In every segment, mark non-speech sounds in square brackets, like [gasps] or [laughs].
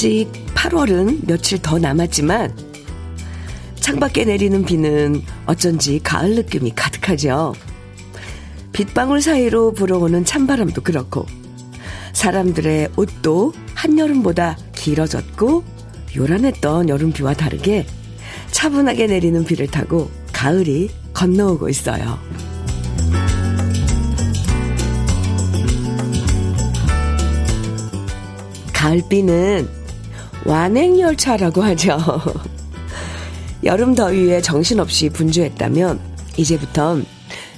아직 8월은 며칠 더 남았지만 창밖에 내리는 비는 어쩐지 가을 느낌이 가득하죠. 빗방울 사이로 불어오는 찬바람도 그렇고 사람들의 옷도 한여름보다 길어졌고 요란했던 여름비와 다르게 차분하게 내리는 비를 타고 가을이 건너오고 있어요. 가을비는 완행열차라고 하죠. [laughs] 여름 더위에 정신없이 분주했다면 이제부턴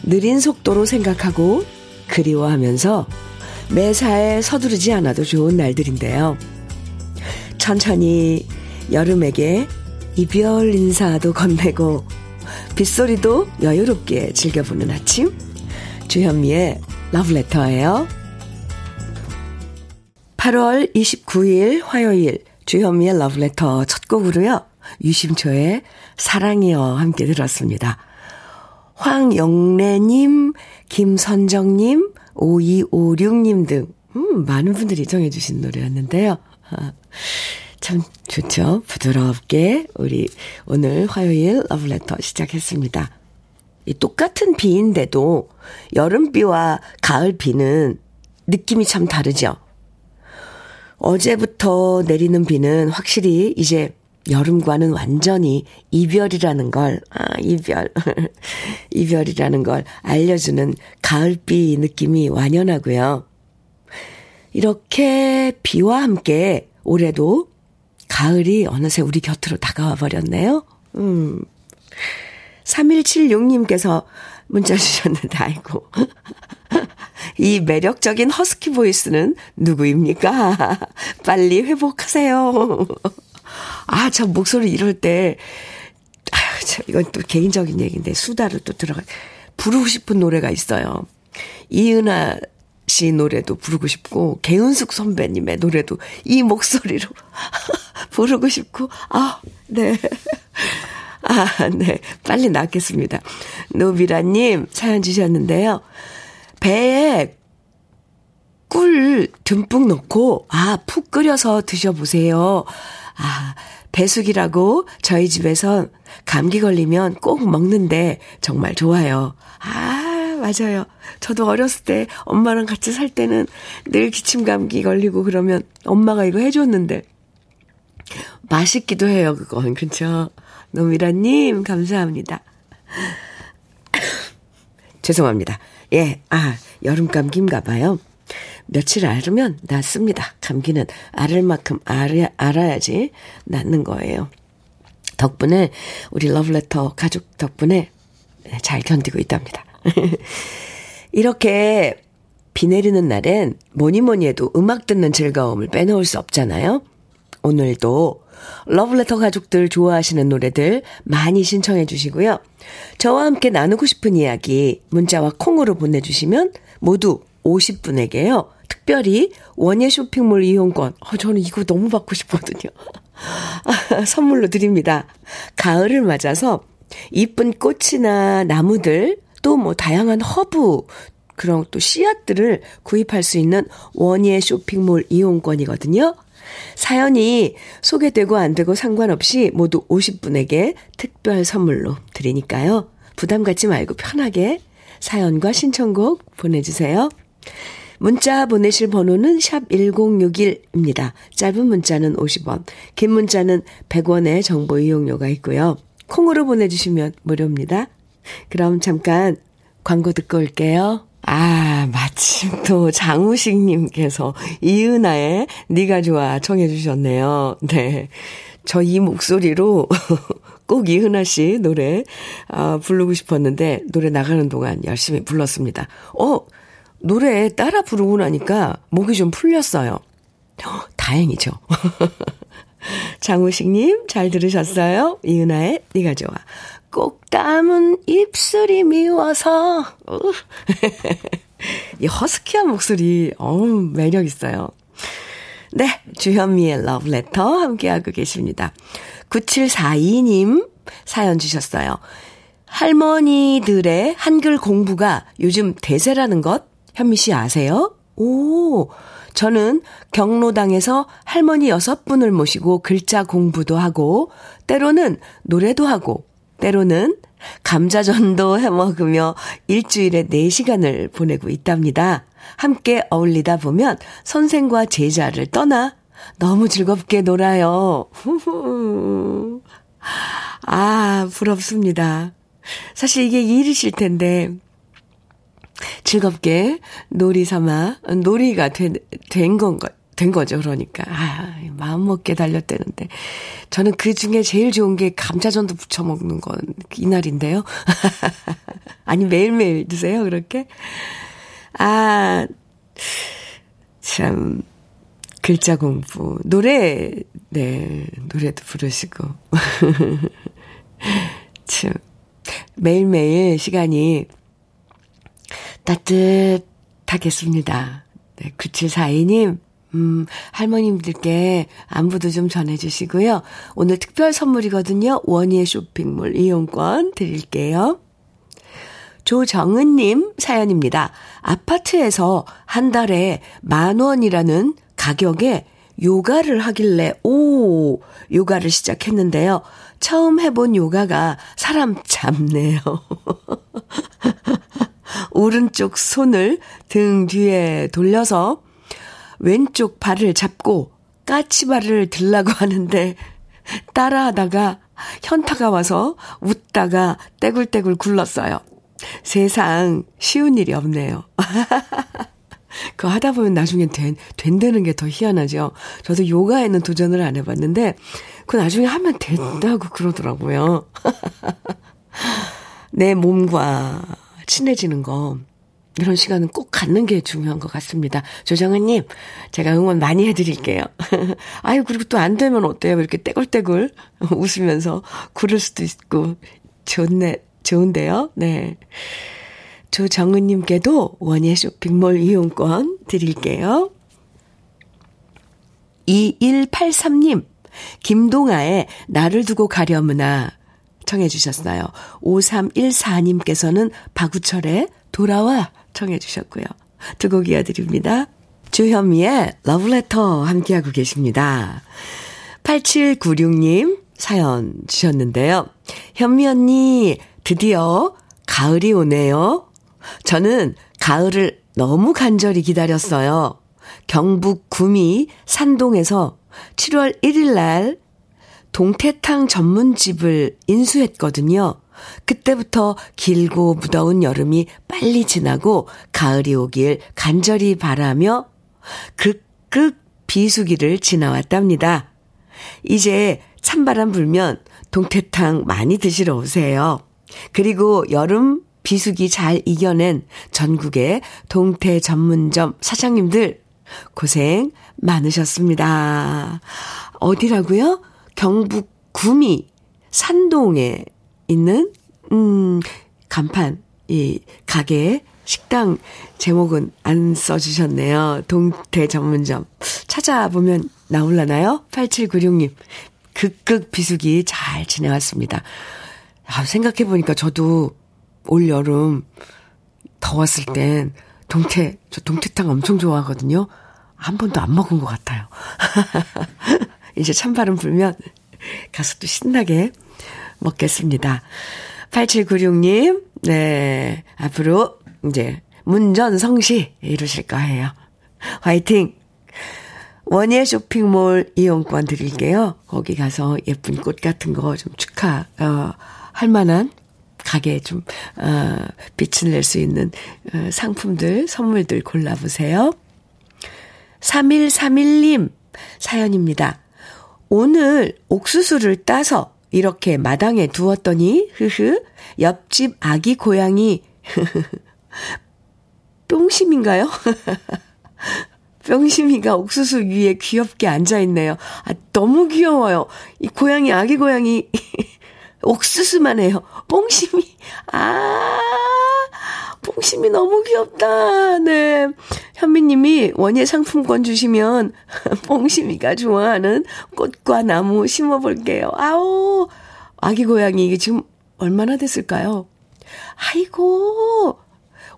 느린 속도로 생각하고 그리워하면서 매사에 서두르지 않아도 좋은 날들인데요. 천천히 여름에게 이별 인사도 건네고 빗소리도 여유롭게 즐겨보는 아침 주현미의 러브레터예요. 8월 29일 화요일 주현미의 러브레터 첫 곡으로요. 유심초의 사랑이여 함께 들었습니다. 황영래님, 김선정님, 5256님 등, 음, 많은 분들이 정해주신 노래였는데요. 아, 참 좋죠. 부드럽게 우리 오늘 화요일 러브레터 시작했습니다. 이 똑같은 비인데도 여름비와 가을비는 느낌이 참 다르죠. 어제부터 내리는 비는 확실히 이제 여름과는 완전히 이별이라는 걸, 아, 이별. [laughs] 이별이라는 걸 알려주는 가을비 느낌이 완연하고요. 이렇게 비와 함께 올해도 가을이 어느새 우리 곁으로 다가와 버렸네요. 음. 3176님께서 문자 주셨는데, 아이고. [laughs] 이 매력적인 허스키 보이스는 누구입니까? [laughs] 빨리 회복하세요. 아, 참, 목소리 이럴 때, 아유, 참, 이건 또 개인적인 얘기인데, 수다를 또 들어가, 부르고 싶은 노래가 있어요. 이은아 씨 노래도 부르고 싶고, 개은숙 선배님의 노래도 이 목소리로 [laughs] 부르고 싶고, 아, 네. 아, 네. 빨리 낫겠습니다. 노비라님 사연 주셨는데요. 배에 꿀 듬뿍 넣고, 아, 푹 끓여서 드셔보세요. 아, 배숙이라고 저희 집에서 감기 걸리면 꼭 먹는데 정말 좋아요. 아, 맞아요. 저도 어렸을 때 엄마랑 같이 살 때는 늘 기침 감기 걸리고 그러면 엄마가 이거 해줬는데 맛있기도 해요, 그건. 그쵸? 노미라님, 감사합니다. [coughs] 죄송합니다. 예, 아, 여름 감기인가 봐요. 며칠 앓으면 낫습니다. 감기는 앓을 만큼 알아, 알아야지 낫는 거예요. 덕분에 우리 러브레터 가족 덕분에 잘 견디고 있답니다. [laughs] 이렇게 비 내리는 날엔 뭐니 뭐니 해도 음악 듣는 즐거움을 빼놓을 수 없잖아요. 오늘도 러브레터 가족들 좋아하시는 노래들 많이 신청해 주시고요. 저와 함께 나누고 싶은 이야기 문자와 콩으로 보내주시면 모두 50분에게요. 특별히 원예 쇼핑몰 이용권. 어, 저는 이거 너무 받고 싶거든요. 아, [laughs] 선물로 드립니다. 가을을 맞아서 이쁜 꽃이나 나무들 또 뭐 다양한 허브 그런 또 씨앗들을 구입할 수 있는 원예 쇼핑몰 이용권이거든요. 사연이 소개되고 안 되고 상관없이 모두 50분에게 특별 선물로 드리니까요. 부담 갖지 말고 편하게 사연과 신청곡 보내주세요. 문자 보내실 번호는 샵 1061입니다. 짧은 문자는 50원, 긴 문자는 100원의 정보 이용료가 있고요. 콩으로 보내주시면 무료입니다. 그럼 잠깐 광고 듣고 올게요. 아, 마침 또 장우식 님께서 이은아의 네가 좋아 청해 주셨네요. 네. 저 이 목소리로 [laughs] 꼭 이은아 씨 노래 아, 부르고 싶었는데 노래 나가는 동안 열심히 불렀습니다. 어, 노래 따라 부르고 나니까 목이 좀 풀렸어요. [gasps] 다행이죠. [laughs] 장우식님 잘 들으셨어요? 이은아의 네가 좋아. 꼭 담은 입술이 미워서. [laughs] 이 허스키한 목소리, 어우, 매력 있어요. 네, 주현미의 러브레터 함께하고 계십니다. 9742님 사연 주셨어요. 할머니들의 한글 공부가 요즘 대세라는 것 현미 씨 아세요? 오, 저는 경로당에서 할머니 여섯 분을 모시고 글자 공부도 하고, 때로는 노래도 하고, 때로는 감자전도 해 먹으며 일주일에 4시간을 보내고 있답니다. 함께 어울리다 보면 선생과 제자를 떠나 너무 즐겁게 놀아요. 아, 부럽습니다. 사실 이게 일이실 텐데, 즐겁게 놀이 삼아, 놀이가 된, 된 건, 된 거죠. 그러니까. 아, 마음 먹게 달렸대는데. 저는 그 중에 제일 좋은 게 감자전도 부쳐 먹는 건 이날인데요. [laughs] 아니, 매일매일 드세요, 그렇게? 아, 참, 글자 공부, 노래, 네, 노래도 부르시고. [laughs] 참, 매일매일 시간이 따뜻하겠습니다. 네, 9742님, 음, 할머님들께 안부도 좀 전해주시고요. 오늘 특별 선물이거든요. 원희의 쇼핑몰 이용권 드릴게요. 조정은님 사연입니다. 아파트에서 한 달에 만 원이라는 가격에 요가를 하길래, 오, 요가를 시작했는데요. 처음 해본 요가가 사람 잡네요. [laughs] 오른쪽 손을 등 뒤에 돌려서 왼쪽 발을 잡고 까치발을 들라고 하는데 따라하다가 현타가 와서 웃다가 떼굴떼굴 굴렀어요. 세상 쉬운 일이 없네요. [laughs] 그거 하다 보면 나중엔 된, 된다는 게 더 희한하죠. 저도 요가에는 도전을 안 해봤는데, 그 나중에 하면 된다고 그러더라고요. [laughs] 내 몸과 친해지는 거, 이런 시간은 꼭 갖는 게 중요한 것 같습니다. 조정은님, 제가 응원 많이 해드릴게요. [laughs] 아유, 그리고 또 안 되면 어때요? 이렇게 떼굴떼굴 [laughs] 웃으면서 구를 수도 있고, 좋네, 좋은데요? 네. 조정은님께도 원예 쇼핑몰 이용권 드릴게요. 2183님, 김동아의 나를 두고 가려무나 청해 주셨어요. 5314님께서는 박우철의 돌아와 청해 주셨고요. 두 곡 이어드립니다. 주현미의 러브레터 함께하고 계십니다. 8796님 사연 주셨는데요. 현미 언니, 드디어 가을이 오네요. 저는 가을을 너무 간절히 기다렸어요. 경북 구미 산동에서 7월 1일 날 동태탕 전문집을 인수했거든요. 그때부터 길고 무더운 여름이 빨리 지나고 가을이 오길 간절히 바라며 극극 비수기를 지나왔답니다. 이제 찬바람 불면 동태탕 많이 드시러 오세요. 그리고 여름 비수기 잘 이겨낸 전국의 동태 전문점 사장님들 고생 많으셨습니다. 어디라고요? 경북 구미 산동에 있는 음 간판 이 가게 식당 제목은 안 써주셨네요. 동태 전문점. 찾아보면 나올라나요? 8796님. 극극 비수기 잘 지내왔습니다. 아, 생각해보니까 저도 올 여름 더웠을 땐 동태, 저 동태탕 엄청 좋아하거든요. 한 번도 안 먹은 것 같아요. [laughs] 이제 찬바람 불면 가서 또 신나게 먹겠습니다. 8796님, 네. 앞으로 이제 문전성시 이루실 거예요. 화이팅! 원예 쇼핑몰 이용권 드릴게요. 거기 가서 예쁜 꽃 같은 거 좀 축하, 어, 할 만한 가게에 좀, 어, 빛을 낼 수 있는 어, 상품들, 선물들 골라보세요. 3131님 사연입니다. 오늘 옥수수를 따서 이렇게 마당에 두었더니, 흐흐, 옆집 아기 고양이, [laughs] 뿅심인가요? [laughs] 뿅심이가 옥수수 위에 귀엽게 앉아 있네요. 아, 너무 귀여워요. 이 고양이, 아기 고양이, [laughs] 옥수수만 해요. 뽕심이, 아, 뽕심이 너무 귀엽다. 네. 현미님이 원예 상품권 주시면 [laughs] 뽕심이가 좋아하는 꽃과 나무 심어볼게요. 아우, 아기 고양이 이게 지금 얼마나 됐을까요? 아이고,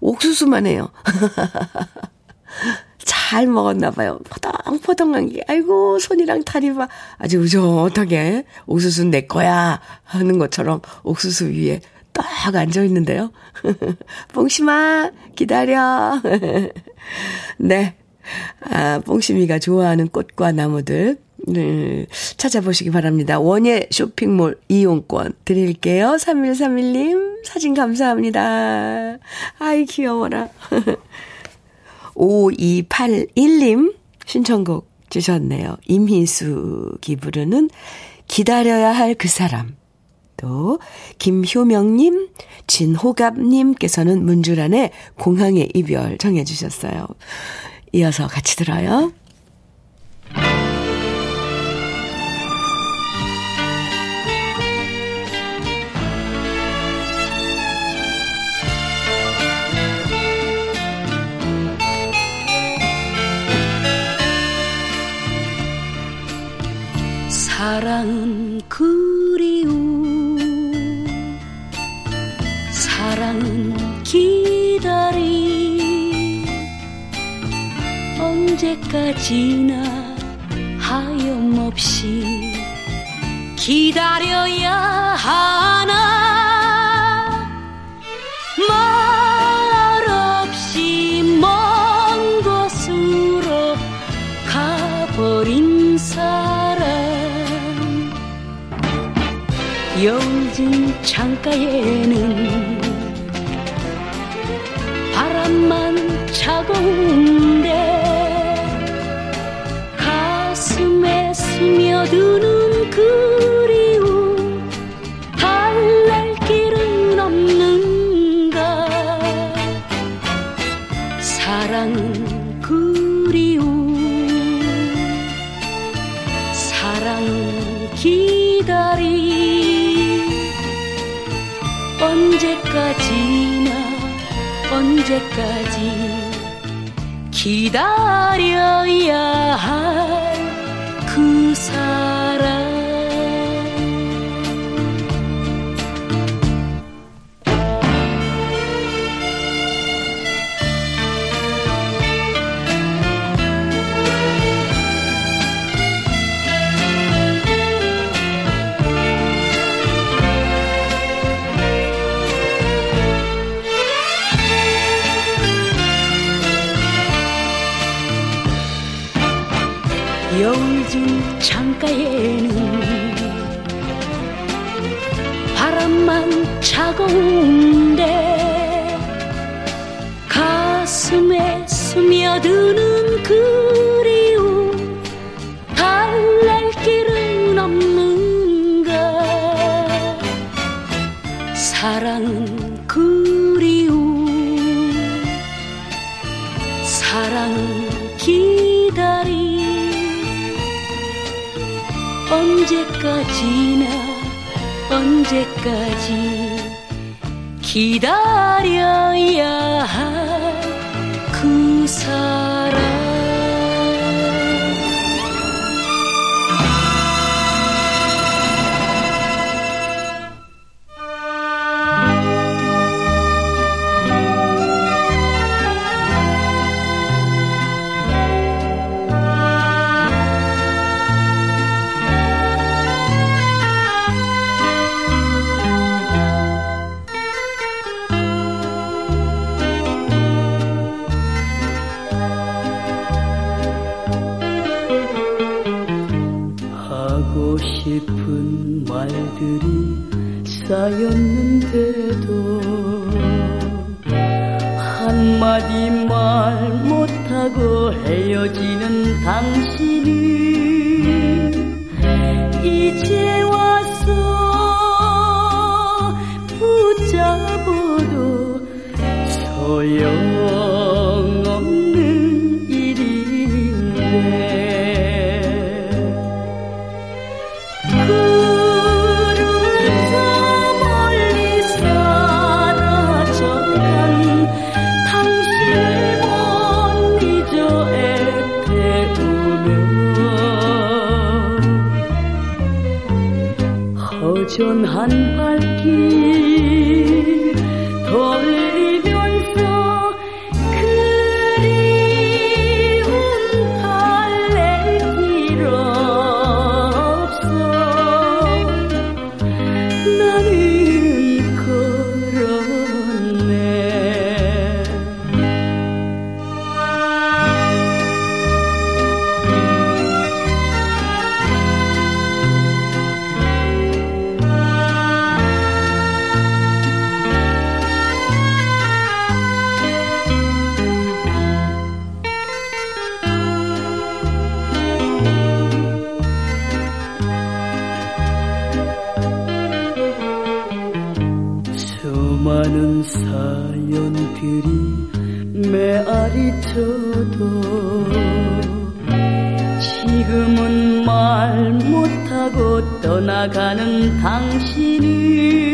옥수수만 해요. [laughs] 잘 먹었나봐요. 포동포동한 게, 아이고, 손이랑 다리 봐. 아주 우정하게 옥수수 내 거야. 하는 것처럼 옥수수 위에 딱 앉아 있는데요. [laughs] 뽕심아, 기다려. [laughs] 네. 아, 뽕심이가 좋아하는 꽃과 나무들, 네, 찾아보시기 바랍니다. 원예 쇼핑몰 이용권 드릴게요. 3131님, 사진 감사합니다. 아이, 귀여워라. [laughs] 5281님, 신청곡 주셨네요. 임희숙이 부르는 기다려야 할 그 사람. 또, 김효명님, 진호갑님께서는 문주란의 공항의 이별 정해 주셨어요. 이어서 같이 들어요. 사랑은 그 언제까지나 하염없이 기다려야 하나? 말없이 먼 곳으로 가버린 사람. 여진 창가에는 바람만 차가 언제까지나 언제까지 기다려야 할 가운데 가슴에 스며드는 그리움 달랠 길은 없는가 사랑은 그리움 사랑은 기다림. 언제까지나 언제까지 기다려야 할 그 사람 소용없는 일인데 구름서 멀리 사라져간 당신을 못 잊어 애태우며 허전한 발 말 못하고 떠나가는 당신은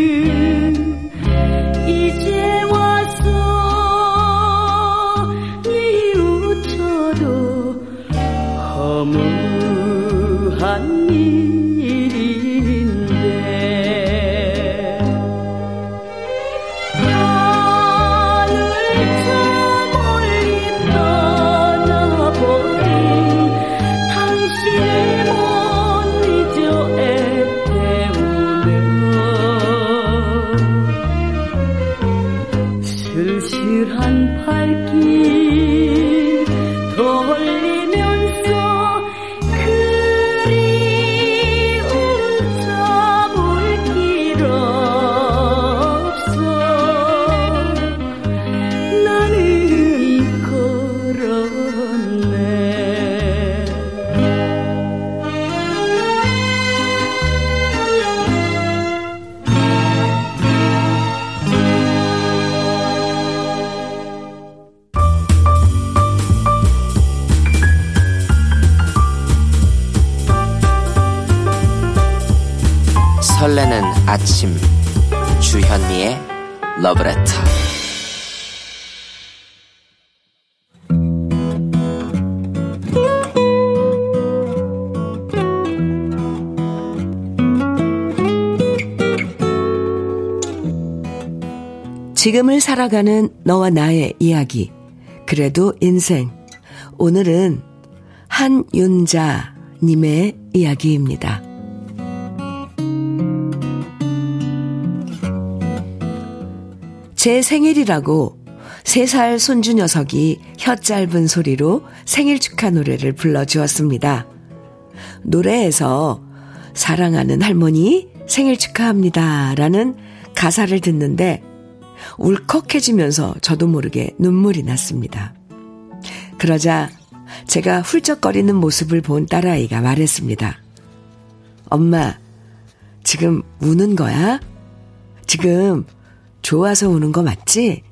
현미의 러브레터. 지금을 살아가는 너와 나의 이야기. 그래도 인생. 오늘은 한윤자님의 이야기입니다. 제 생일이라고 3살 손주 녀석이 혀 짧은 소리로 생일 축하 노래를 불러주었습니다. 노래에서 사랑하는 할머니 생일 축하합니다. 라는 가사를 듣는데 울컥해지면서 저도 모르게 눈물이 났습니다. 그러자 제가 훌쩍거리는 모습을 본 딸아이가 말했습니다. 엄마, 지금 우는 거야? 지금 좋아서 우는 거 맞지?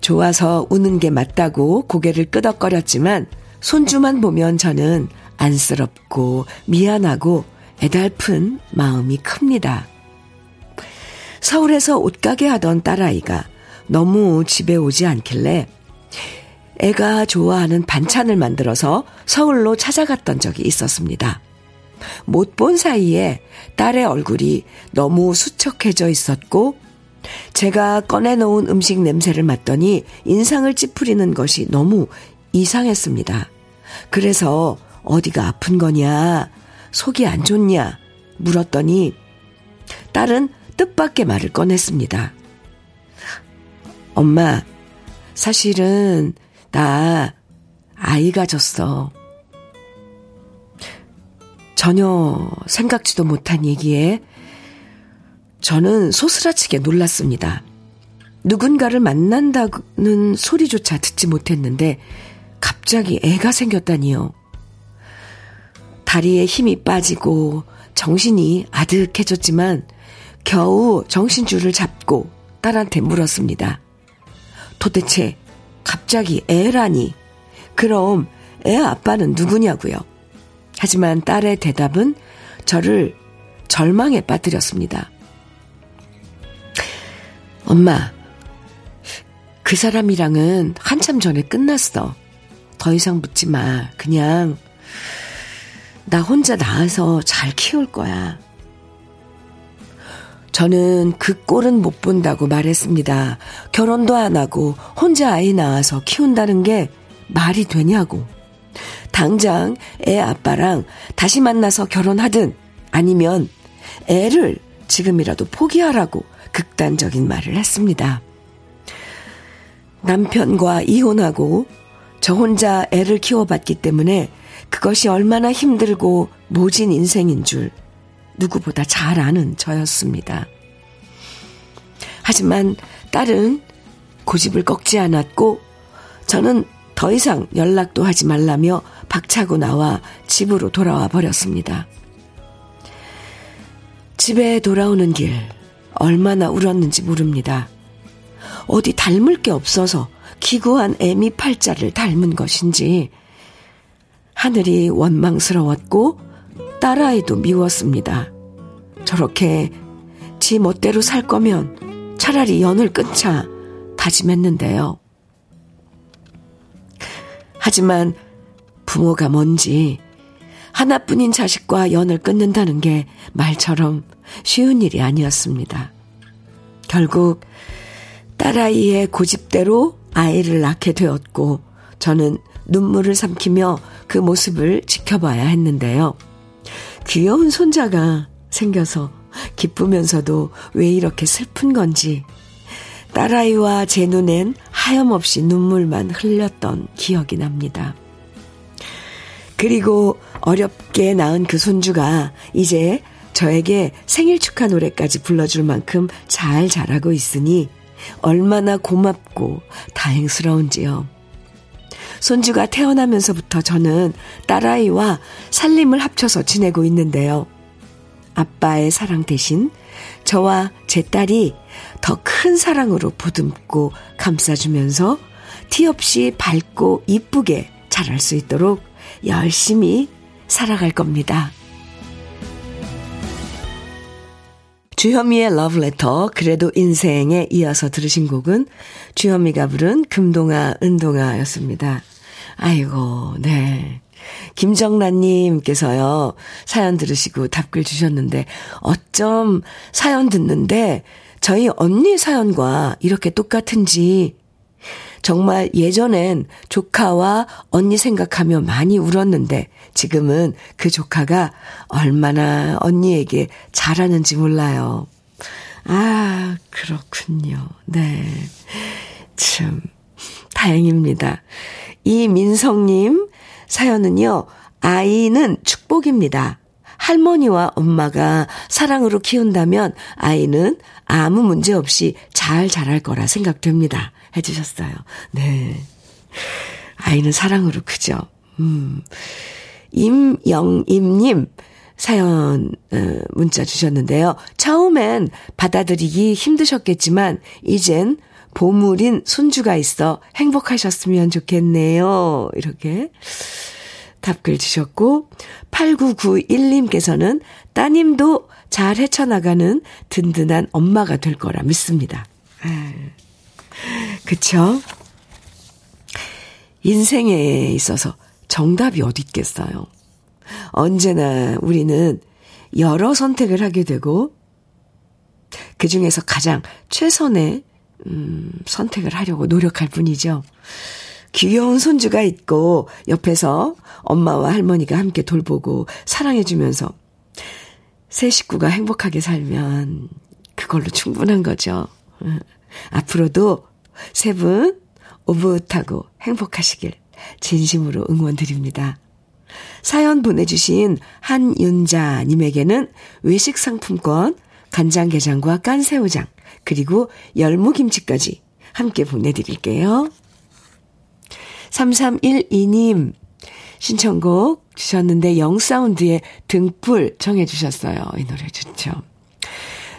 좋아서 우는 게 맞다고 고개를 끄덕거렸지만 손주만 보면 저는 안쓰럽고 미안하고 애달픈 마음이 큽니다. 서울에서 옷가게 하던 딸아이가 너무 집에 오지 않길래 애가 좋아하는 반찬을 만들어서 서울로 찾아갔던 적이 있었습니다. 못 본 사이에 딸의 얼굴이 너무 수척해져 있었고 제가 꺼내놓은 음식 냄새를 맡더니 인상을 찌푸리는 것이 너무 이상했습니다. 그래서 어디가 아픈 거냐, 속이 안 좋냐 물었더니 딸은 뜻밖의 말을 꺼냈습니다. 엄마, 사실은 나 아이가 졌어. 전혀 생각지도 못한 얘기에 저는 소스라치게 놀랐습니다. 누군가를 만난다는 소리조차 듣지 못했는데 갑자기 애가 생겼다니요. 다리에 힘이 빠지고 정신이 아득해졌지만 겨우 정신줄을 잡고 딸한테 물었습니다. 도대체 갑자기 애라니? 그럼 애 아빠는 누구냐고요? 하지만 딸의 대답은 저를 절망에 빠뜨렸습니다. 엄마, 그 사람이랑은 한참 전에 끝났어. 더 이상 묻지 마. 그냥, 나 혼자 낳아서 잘 키울 거야. 저는 그 꼴은 못 본다고 말했습니다. 결혼도 안 하고 혼자 아이 낳아서 키운다는 게 말이 되냐고. 당장 애 아빠랑 다시 만나서 결혼하든 아니면 애를 지금이라도 포기하라고 극단적인 말을 했습니다. 남편과 이혼하고 저 혼자 애를 키워봤기 때문에 그것이 얼마나 힘들고 모진 인생인 줄 누구보다 잘 아는 저였습니다. 하지만 딸은 고집을 꺾지 않았고 저는 더 이상 연락도 하지 말라며 박차고 나와 집으로 돌아와 버렸습니다. 집에 돌아오는 길 얼마나 울었는지 모릅니다. 어디 닮을 게 없어서 기구한 애미 팔자를 닮은 것인지 하늘이 원망스러웠고 딸아이도 미웠습니다. 저렇게 지 멋대로 살 거면 차라리 연을 끊자 다짐했는데요. 하지만 부모가 뭔지 하나뿐인 자식과 연을 끊는다는 게 말처럼 쉬운 일이 아니었습니다. 결국 딸아이의 고집대로 아이를 낳게 되었고 저는 눈물을 삼키며 그 모습을 지켜봐야 했는데요. 귀여운 손자가 생겨서 기쁘면서도 왜 이렇게 슬픈 건지 딸아이와 제 눈엔 하염없이 눈물만 흘렸던 기억이 납니다. 그리고 어렵게 낳은 그 손주가 이제 저에게 생일 축하 노래까지 불러줄 만큼 잘 자라고 있으니 얼마나 고맙고 다행스러운지요. 손주가 태어나면서부터 저는 딸아이와 살림을 합쳐서 지내고 있는데요. 아빠의 사랑 대신 저와 제 딸이 더 큰 사랑으로 보듬고 감싸주면서 티 없이 밝고 이쁘게 자랄 수 있도록 열심히 살아갈 겁니다. 주현미의 러브레터 그래도 인생에 이어서 들으신 곡은 주현미가 부른 금동아 은동아였습니다. 아이고 네. 김정란님께서요, 사연 들으시고 답글 주셨는데, 어쩜 사연 듣는데, 저희 언니 사연과 이렇게 똑같은지, 정말 예전엔 조카와 언니 생각하며 많이 울었는데 지금은 그 조카가 얼마나 언니에게 잘하는지 몰라요. 아, 그렇군요. 네. 참, 다행입니다. 이민성님 사연은요, 아이는 축복입니다. 할머니와 엄마가 사랑으로 키운다면 아이는 아무 문제 없이 잘 자랄 거라 생각됩니다. 해주셨어요. 네. 아이는 사랑으로 크죠. 음. 임영임님, 사연, 어, 문자 주셨는데요. 처음엔 받아들이기 힘드셨겠지만, 이젠 보물인 손주가 있어 행복하셨으면 좋겠네요. 이렇게 답글 주셨고, 8991님께서는 따님도 잘 헤쳐나가는 든든한 엄마가 될 거라 믿습니다. 아, 그쵸? 인생에 있어서 정답이 어디 있겠어요? 언제나 우리는 여러 선택을 하게 되고, 그 중에서 가장 최선의, 음, 선택을 하려고 노력할 뿐이죠. 귀여운 손주가 있고, 옆에서 엄마와 할머니가 함께 돌보고, 사랑해주면서, 새 식구가 행복하게 살면, 그걸로 충분한 거죠. 앞으로도 세 분 오붓하고 행복하시길 진심으로 응원드립니다. 사연 보내주신 한윤자님에게는 외식 상품권, 간장게장과 깐새우장, 그리고 열무김치까지 함께 보내드릴게요. 3312님 신청곡 주셨는데 영사운드의 등불 청해 주셨어요. 이 노래 좋죠.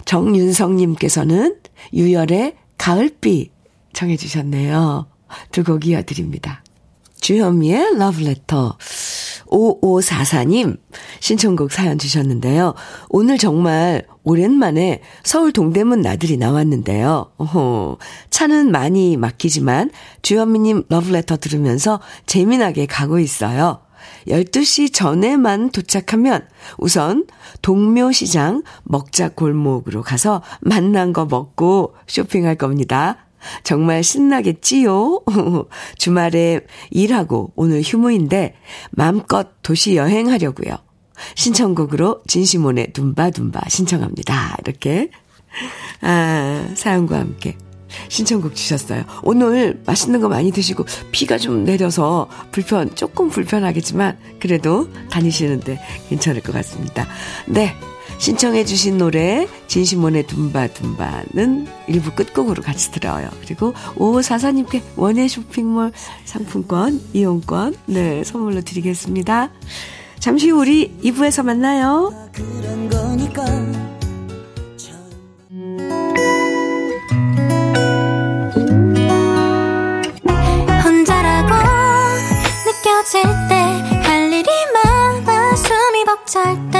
정윤성님께서는 유열의 가을비 청해 주셨네요. 두 곡 이어드립니다. 주현미의 러브레터. 5544님 신청곡 사연 주셨는데요. 오늘 정말 오랜만에 서울 동대문 나들이 나왔는데요. 어허, 차는 많이 막히지만 주현미님 러브레터 들으면서 재미나게 가고 있어요. 12시 전에만 도착하면 우선 동묘시장 먹자 골목으로 가서 만난 거 먹고 쇼핑할 겁니다. 정말 신나겠지요? [laughs] 주말에 일하고 오늘 휴무인데 마음껏 도시 여행하려고요. 신청곡으로 진시몬의 둠바둠바 신청합니다. 이렇게 아, 사연과 함께 신청곡 주셨어요. 오늘 맛있는 거 많이 드시고 비가 좀 내려서 불편 조금 불편하겠지만 그래도 다니시는데 괜찮을 것 같습니다. 네. 신청해 주신 노래 진심원의 둠바둠바는 일부 끝곡으로 같이 들어요. 그리고 5544님께 원예 쇼핑몰 상품권 이용권 네 선물로 드리겠습니다. 잠시 후 우리 2부에서 만나요. 혼자라고 느껴질 때 할 일이 많아 숨이 벅찰 때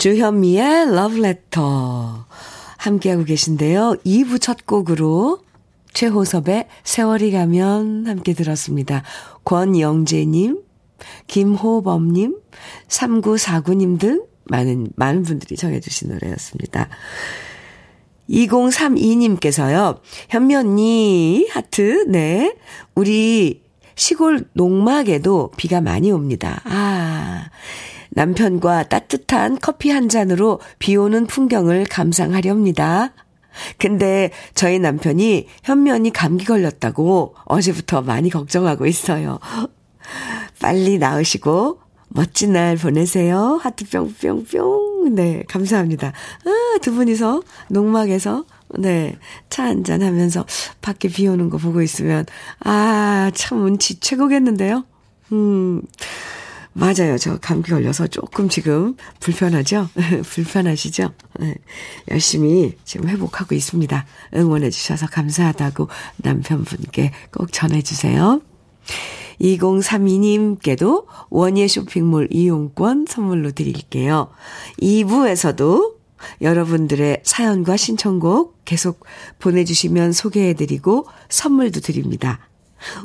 주현미의 Love Letter 함께하고 계신데요. 2부 첫 곡으로 최호섭의 세월이 가면 함께 들었습니다. 권영재님, 김호범님, 3949님 등 많은, 많은 분들이 정해주신 노래였습니다. 2032님께서요, 현미 언니, 하트, 네. 우리 시골 농막에도 비가 많이 옵니다. 아, 남편과 따뜻한 커피 한 잔으로 비 오는 풍경을 감상하렵니다. 근데 저희 남편이 언니 감기 걸렸다고 어제부터 많이 걱정하고 있어요. 빨리 나으시고 멋진 날 보내세요. 하트 뿅뿅뿅. 네, 감사합니다. 아, 두 분이서 농막에서 네, 차 한잔 하면서 밖에 비 오는 거 보고 있으면 아, 참 운치 최고겠는데요. 음. 맞아요. 저 감기 걸려서 조금 지금 불편하죠? [laughs] 불편하시죠? 네. 열심히 지금 회복하고 있습니다. 응원해 주셔서 감사하다고 남편분께 꼭 전해주세요. 2032님께도 원예 쇼핑몰 이용권 선물로 드릴게요. 2부에서도 여러분들의 사연과 신청곡 계속 보내주시면 소개해드리고 선물도 드립니다.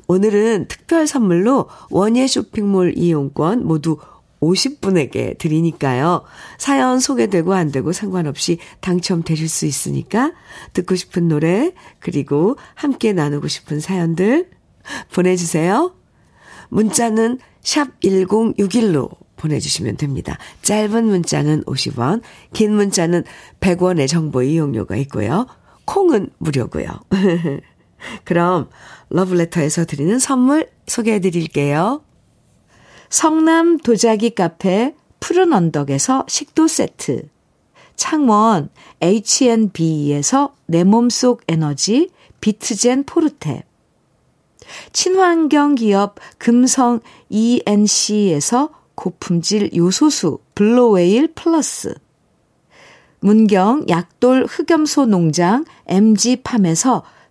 오늘은 특별 선물로 원예 쇼핑몰 이용권 모두 50분에게 드리니까요. 사연 소개되고 안 되고 상관없이 당첨되실 수 있으니까 듣고 싶은 노래 그리고 함께 나누고 싶은 사연들 보내주세요. 문자는 샵 1061로 보내주시면 됩니다. 짧은 문자는 50원, 긴 문자는 100원의 정보 이용료가 있고요. 콩은 무료고요. [laughs] 그럼 러브레터에서 드리는 선물 소개해 드릴게요. 성남 도자기 카페 푸른 언덕에서 식도 세트. 창원 H&B에서 내 몸속 에너지 비트젠 포르테. 친환경 기업 금성 ENC에서 고품질 요소수 블로웨일 플러스. 문경 약돌 흑염소 농장 MG팜에서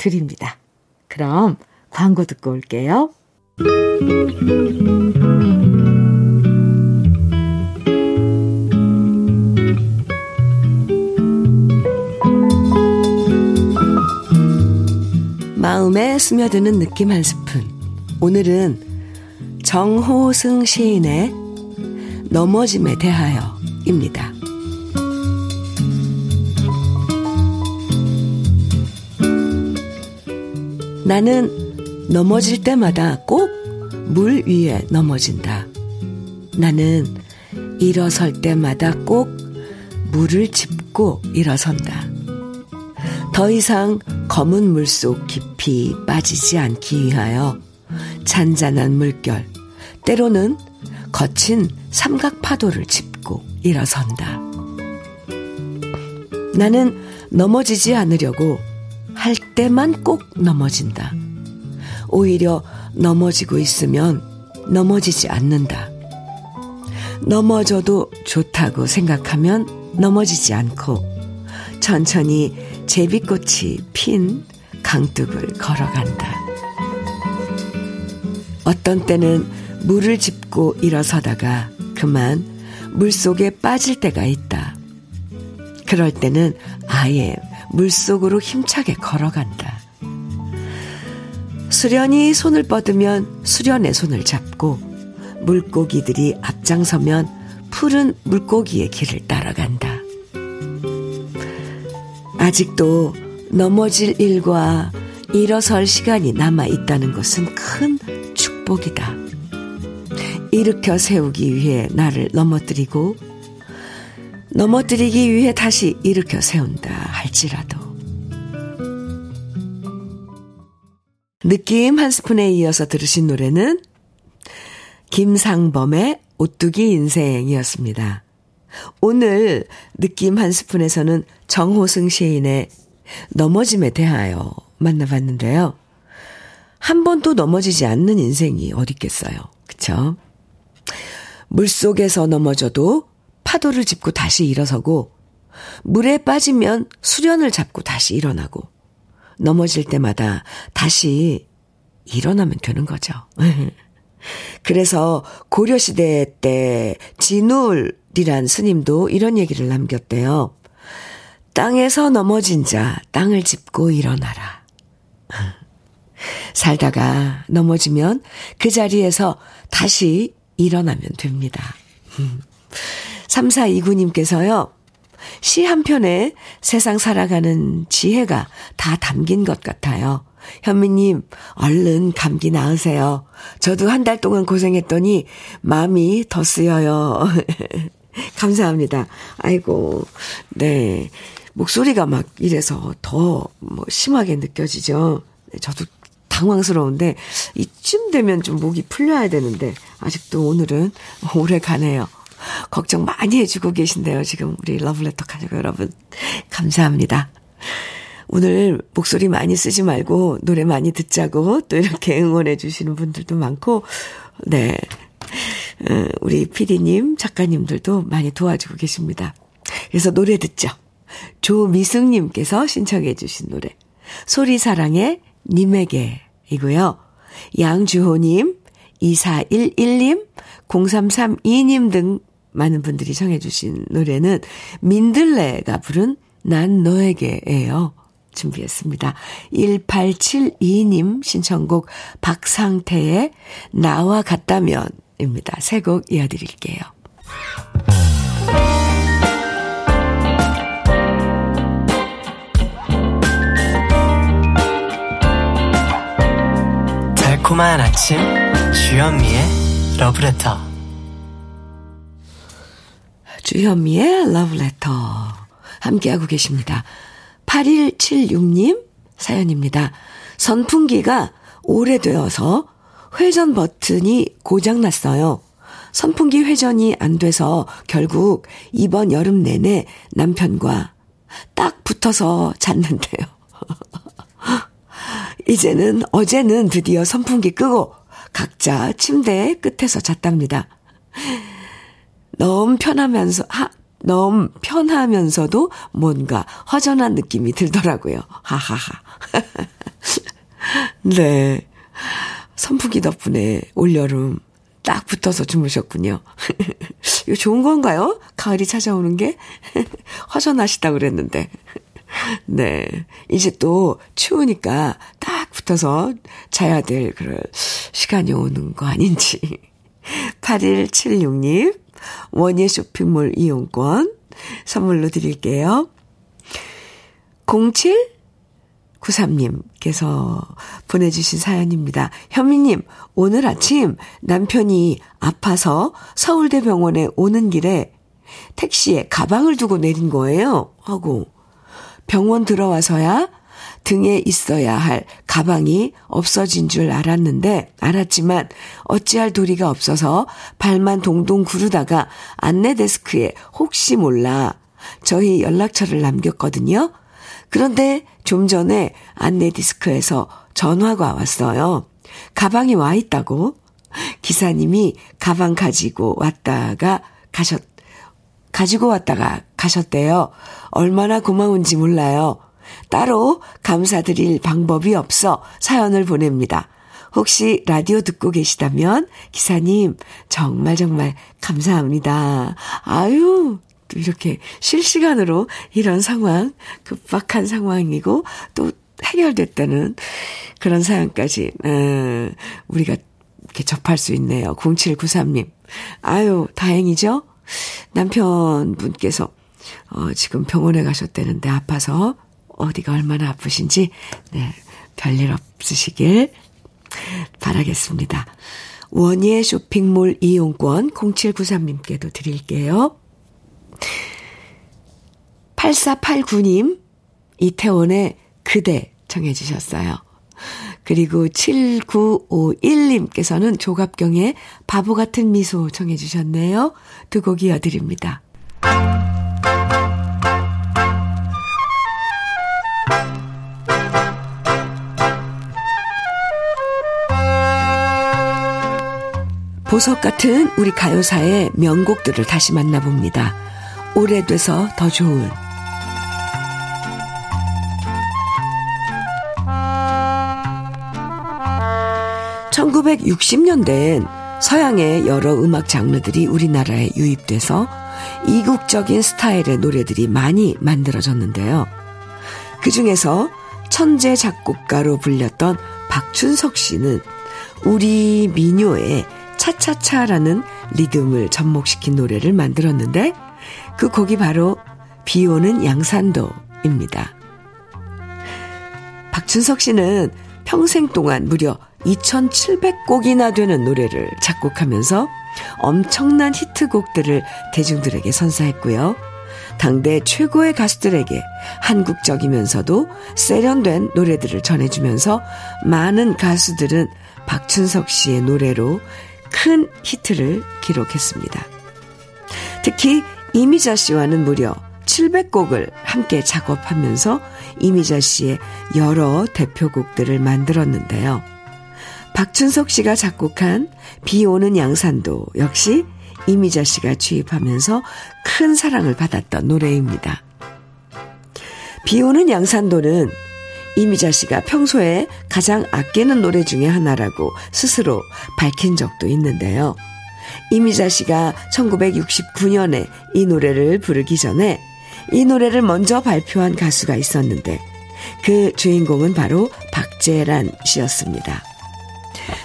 드립니다. 그럼 광고 듣고 올게요. 마음에 스며드는 느낌 한 스푼. 오늘은 정호승 시인의 넘어짐에 대하여입니다. 나는 넘어질 때마다 꼭 물 위에 넘어진다. 나는 일어설 때마다 꼭 물을 짚고 일어선다. 더 이상 검은 물 속 깊이 빠지지 않기 위하여 잔잔한 물결, 때로는 거친 삼각 파도를 짚고 일어선다. 나는 넘어지지 않으려고 할 때만 꼭 넘어진다. 오히려 넘어지고 있으면 넘어지지 않는다. 넘어져도 좋다고 생각하면 넘어지지 않고 천천히 제비꽃이 핀 강둑을 걸어간다. 어떤 때는 물을 짚고 일어서다가 그만 물 속에 빠질 때가 있다. 그럴 때는 아예 물 속으로 힘차게 걸어간다. 수련이 손을 뻗으면 수련의 손을 잡고 물고기들이 앞장서면 푸른 물고기의 길을 따라간다. 아직도 넘어질 일과 일어설 시간이 남아 있다는 것은 큰 축복이다. 일으켜 세우기 위해 나를 넘어뜨리고 넘어뜨리기 위해 다시 일으켜 세운다 할지라도 느낌 한 스푼에 이어서 들으신 노래는 김상범의 오뚜기 인생이었습니다. 오늘 느낌 한 스푼에서는 정호승 시인의 넘어짐에 대하여 만나봤는데요. 한 번도 넘어지지 않는 인생이 어딨겠어요. 그쵸? 물 속에서 넘어져도 파도를 짚고 다시 일어서고, 물에 빠지면 수련을 잡고 다시 일어나고, 넘어질 때마다 다시 일어나면 되는 거죠. [laughs] 그래서 고려시대 때 진울이란 스님도 이런 얘기를 남겼대요. 땅에서 넘어진 자, 땅을 짚고 일어나라. [laughs] 살다가 넘어지면 그 자리에서 다시 일어나면 됩니다. [laughs] 3429님께서요, 시 한 편에 세상 살아가는 지혜가 다 담긴 것 같아요. 현미님, 얼른 감기 나으세요. 저도 한 달 동안 고생했더니 마음이 더 쓰여요. [laughs] 감사합니다. 아이고, 네. 목소리가 막 이래서 더 뭐 심하게 느껴지죠. 네, 저도 당황스러운데 이쯤 되면 좀 목이 풀려야 되는데 아직도 오늘은 오래 가네요. 걱정 많이 해주고 계신데요. 지금 우리 러블레터 가족 여러분 감사합니다. 오늘 목소리 많이 쓰지 말고 노래 많이 듣자고 또 이렇게 [laughs] 응원해 주시는 분들도 많고 네. 어, 우리 피디님, 작가님들도 많이 도와주고 계십니다. 그래서 노래 듣죠. 조미승님께서 신청해 주신 노래. 소리사랑의 님에게 이고요. 양주호님, 2411님, 0332님 등 많은 분들이 청해주신 노래는 민들레가 부른 난 너에게예요. 준비했습니다. 1872님 신청곡 박상태의 나와 같다면입니다. 새곡 이어드릴게요. 달콤한 아침 주현미의 러브레터 주현미의 러브레터 함께하고 계십니다. 8176님 사연입니다. 선풍기가 오래되어서 회전 버튼이 고장났어요. 선풍기 회전이 안 돼서 결국 이번 여름 내내 남편과 딱 붙어서 잤는데요. [laughs] 이제는 어제는 드디어 선풍기 끄고 각자 침대 끝에서 잤답니다. 너무 편하면서, 하, 너무 편하면서도 뭔가 허전한 느낌이 들더라고요. 하하하. [laughs] 네. 선풍기 덕분에 올여름 딱 붙어서 주무셨군요. [laughs] 이거 좋은 건가요? 가을이 찾아오는 게? [laughs] 허전하시다고 그랬는데. 네. 이제 또 추우니까 딱 붙어서 자야 될 그럴 시간이 오는 거 아닌지. 8176님, 원예 쇼핑몰 이용권 선물로 드릴게요. 07 93님께서 보내주신 사연입니다. 현미님, 오늘 아침 남편이 아파서 서울대 병원에 오는 길에 택시에 가방을 두고 내린 거예요. 하고, 병원 들어와서야 등에 있어야 할 가방이 없어진 줄 알았는데, 알았지만 어찌할 도리가 없어서 발만 동동 구르다가 안내 데스크에 혹시 몰라 저희 연락처를 남겼거든요. 그런데 좀 전에 안내 디스크에서 전화가 왔어요. 가방이 와 있다고. 기사님이 가방 가지고 왔다가 가셨, 가지고 왔다가 가셨대요. 얼마나 고마운지 몰라요. 따로 감사드릴 방법이 없어 사연을 보냅니다. 혹시 라디오 듣고 계시다면 기사님 정말 정말 감사합니다. 아유 또 이렇게 실시간으로 이런 상황, 급박한 상황이고 또 해결됐다는 그런 사연까지, 음, 우리가 이렇게 접할 수 있네요. 0793님. 아유, 다행이죠? 남편분께서, 어, 지금 병원에 가셨다는데 아파서 어디가 얼마나 아프신지, 네, 별일 없으시길 바라겠습니다. 원예 쇼핑몰 이용권 0793님께도 드릴게요. 8489님, 이태원의 그대 청해주셨어요. 그리고 7951님께서는 조갑경의 바보 같은 미소 청해주셨네요. 두 곡 이어드립니다. 보석 같은 우리 가요사의 명곡들을 다시 만나봅니다. 오래돼서 더 좋은 1960년대엔 서양의 여러 음악 장르들이 우리나라에 유입돼서 이국적인 스타일의 노래들이 많이 만들어졌는데요. 그 중에서 천재 작곡가로 불렸던 박춘석 씨는 우리 민요의 차차차라는 리듬을 접목시킨 노래를 만들었는데 그 곡이 바로 비 오는 양산도입니다. 박춘석 씨는 평생 동안 무려 2,700곡이나 되는 노래를 작곡하면서 엄청난 히트곡들을 대중들에게 선사했고요. 당대 최고의 가수들에게 한국적이면서도 세련된 노래들을 전해주면서 많은 가수들은 박춘석 씨의 노래로 큰 히트를 기록했습니다. 특히 이미자 씨와는 무려 700곡을 함께 작업하면서 이미자 씨의 여러 대표곡들을 만들었는데요. 박춘석 씨가 작곡한 비 오는 양산도 역시 이미자 씨가 취입하면서 큰 사랑을 받았던 노래입니다. 비 오는 양산도는 이미자 씨가 평소에 가장 아끼는 노래 중의 하나라고 스스로 밝힌 적도 있는데요. 이미자 씨가 1969년에 이 노래를 부르기 전에 이 노래를 먼저 발표한 가수가 있었는데 그 주인공은 바로 박재란 씨였습니다.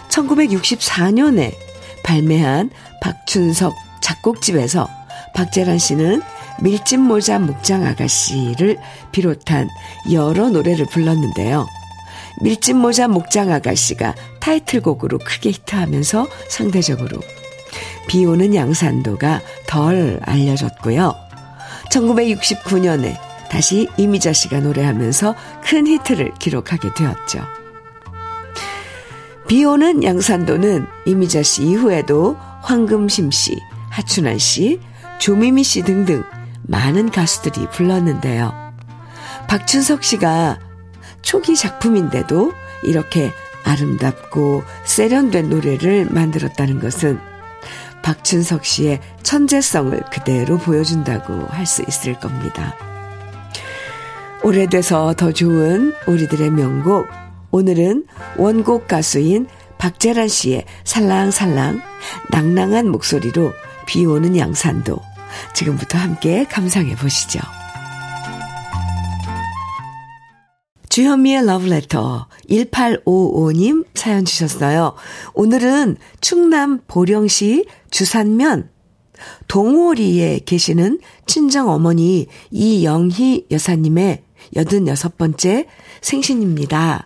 1964년에 발매한 박춘석 작곡집에서 박재란 씨는 밀짚 모자 목장 아가씨를 비롯한 여러 노래를 불렀는데요. 밀짚 모자 목장 아가씨가 타이틀곡으로 크게 히트하면서 상대적으로 비 오는 양산도가 덜 알려졌고요. 1969년에 다시 이미자 씨가 노래하면서 큰 히트를 기록하게 되었죠. 비 오는 양산도는 이미자 씨 이후에도 황금심 씨, 하춘환 씨, 조미미 씨 등등 많은 가수들이 불렀는데요. 박춘석 씨가 초기 작품인데도 이렇게 아름답고 세련된 노래를 만들었다는 것은 박춘석 씨의 천재성을 그대로 보여준다고 할 수 있을 겁니다. 오래돼서 더 좋은 우리들의 명곡. 오늘은 원곡 가수인 박재란 씨의 살랑살랑 낭낭한 목소리로 비 오는 양산도 지금부터 함께 감상해 보시죠. 주현미의 러브레터 1855님 사연 주셨어요. 오늘은 충남 보령시 주산면 동호리에 계시는 친정 어머니 이영희 여사님의 86번째 생신입니다.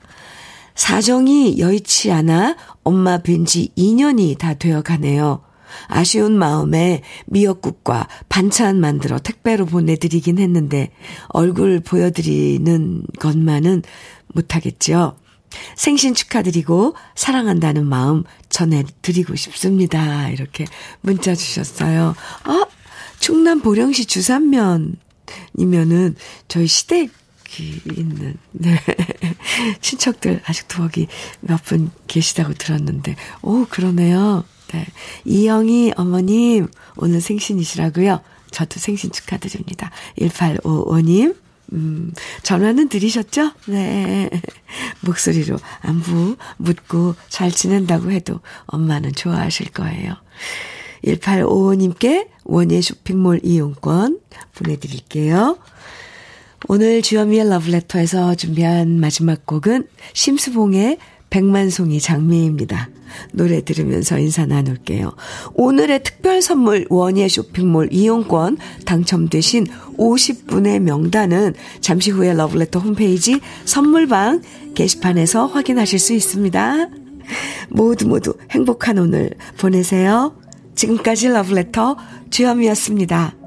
사정이 여의치 않아 엄마 뵌 지 2년이 다 되어 가네요. 아쉬운 마음에 미역국과 반찬 만들어 택배로 보내드리긴 했는데 얼굴 보여드리는 것만은 못하겠죠. 생신 축하드리고 사랑한다는 마음 전해드리고 싶습니다. 이렇게 문자 주셨어요. 아, 충남 보령시 주산면이면은 저희 시댁 이 있는 네. [laughs] 친척들 아직도 거기 몇 분 계시다고 들었는데 오 그러네요. 네. 이영희 어머님 오늘 생신이시라고요. 저도 생신 축하드립니다. 1855님 음, 전화는 드리셨죠? 네. [laughs] 목소리로 안부 묻고 잘 지낸다고 해도 엄마는 좋아하실 거예요. 1855님께 원예 쇼핑몰 이용권 보내드릴게요. 오늘 주현미의 러브레터에서 준비한 마지막 곡은 심수봉의 백만송이 장미입니다. 노래 들으면서 인사 나눌게요. 오늘의 특별 선물 원예 쇼핑몰 이용권 당첨되신 50분의 명단은 잠시 후에 러브레터 홈페이지 선물방 게시판에서 확인하실 수 있습니다. 모두 모두 행복한 오늘 보내세요. 지금까지 러브레터 주현미였습니다.